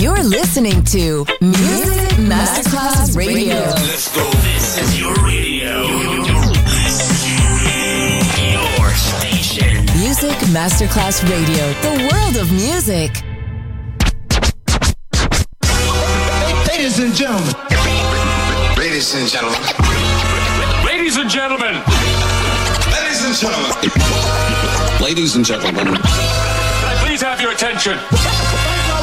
You're listening to Music Masterclass Radio. Let's go. This is your radio. Your station. Music Masterclass Radio, the world of music. Ladies and gentlemen. Ladies and gentlemen. Ladies and gentlemen. Ladies and gentlemen. Ladies and gentlemen. Can I please have your attention?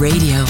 Radio.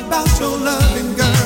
About your loving, girl.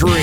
Radio.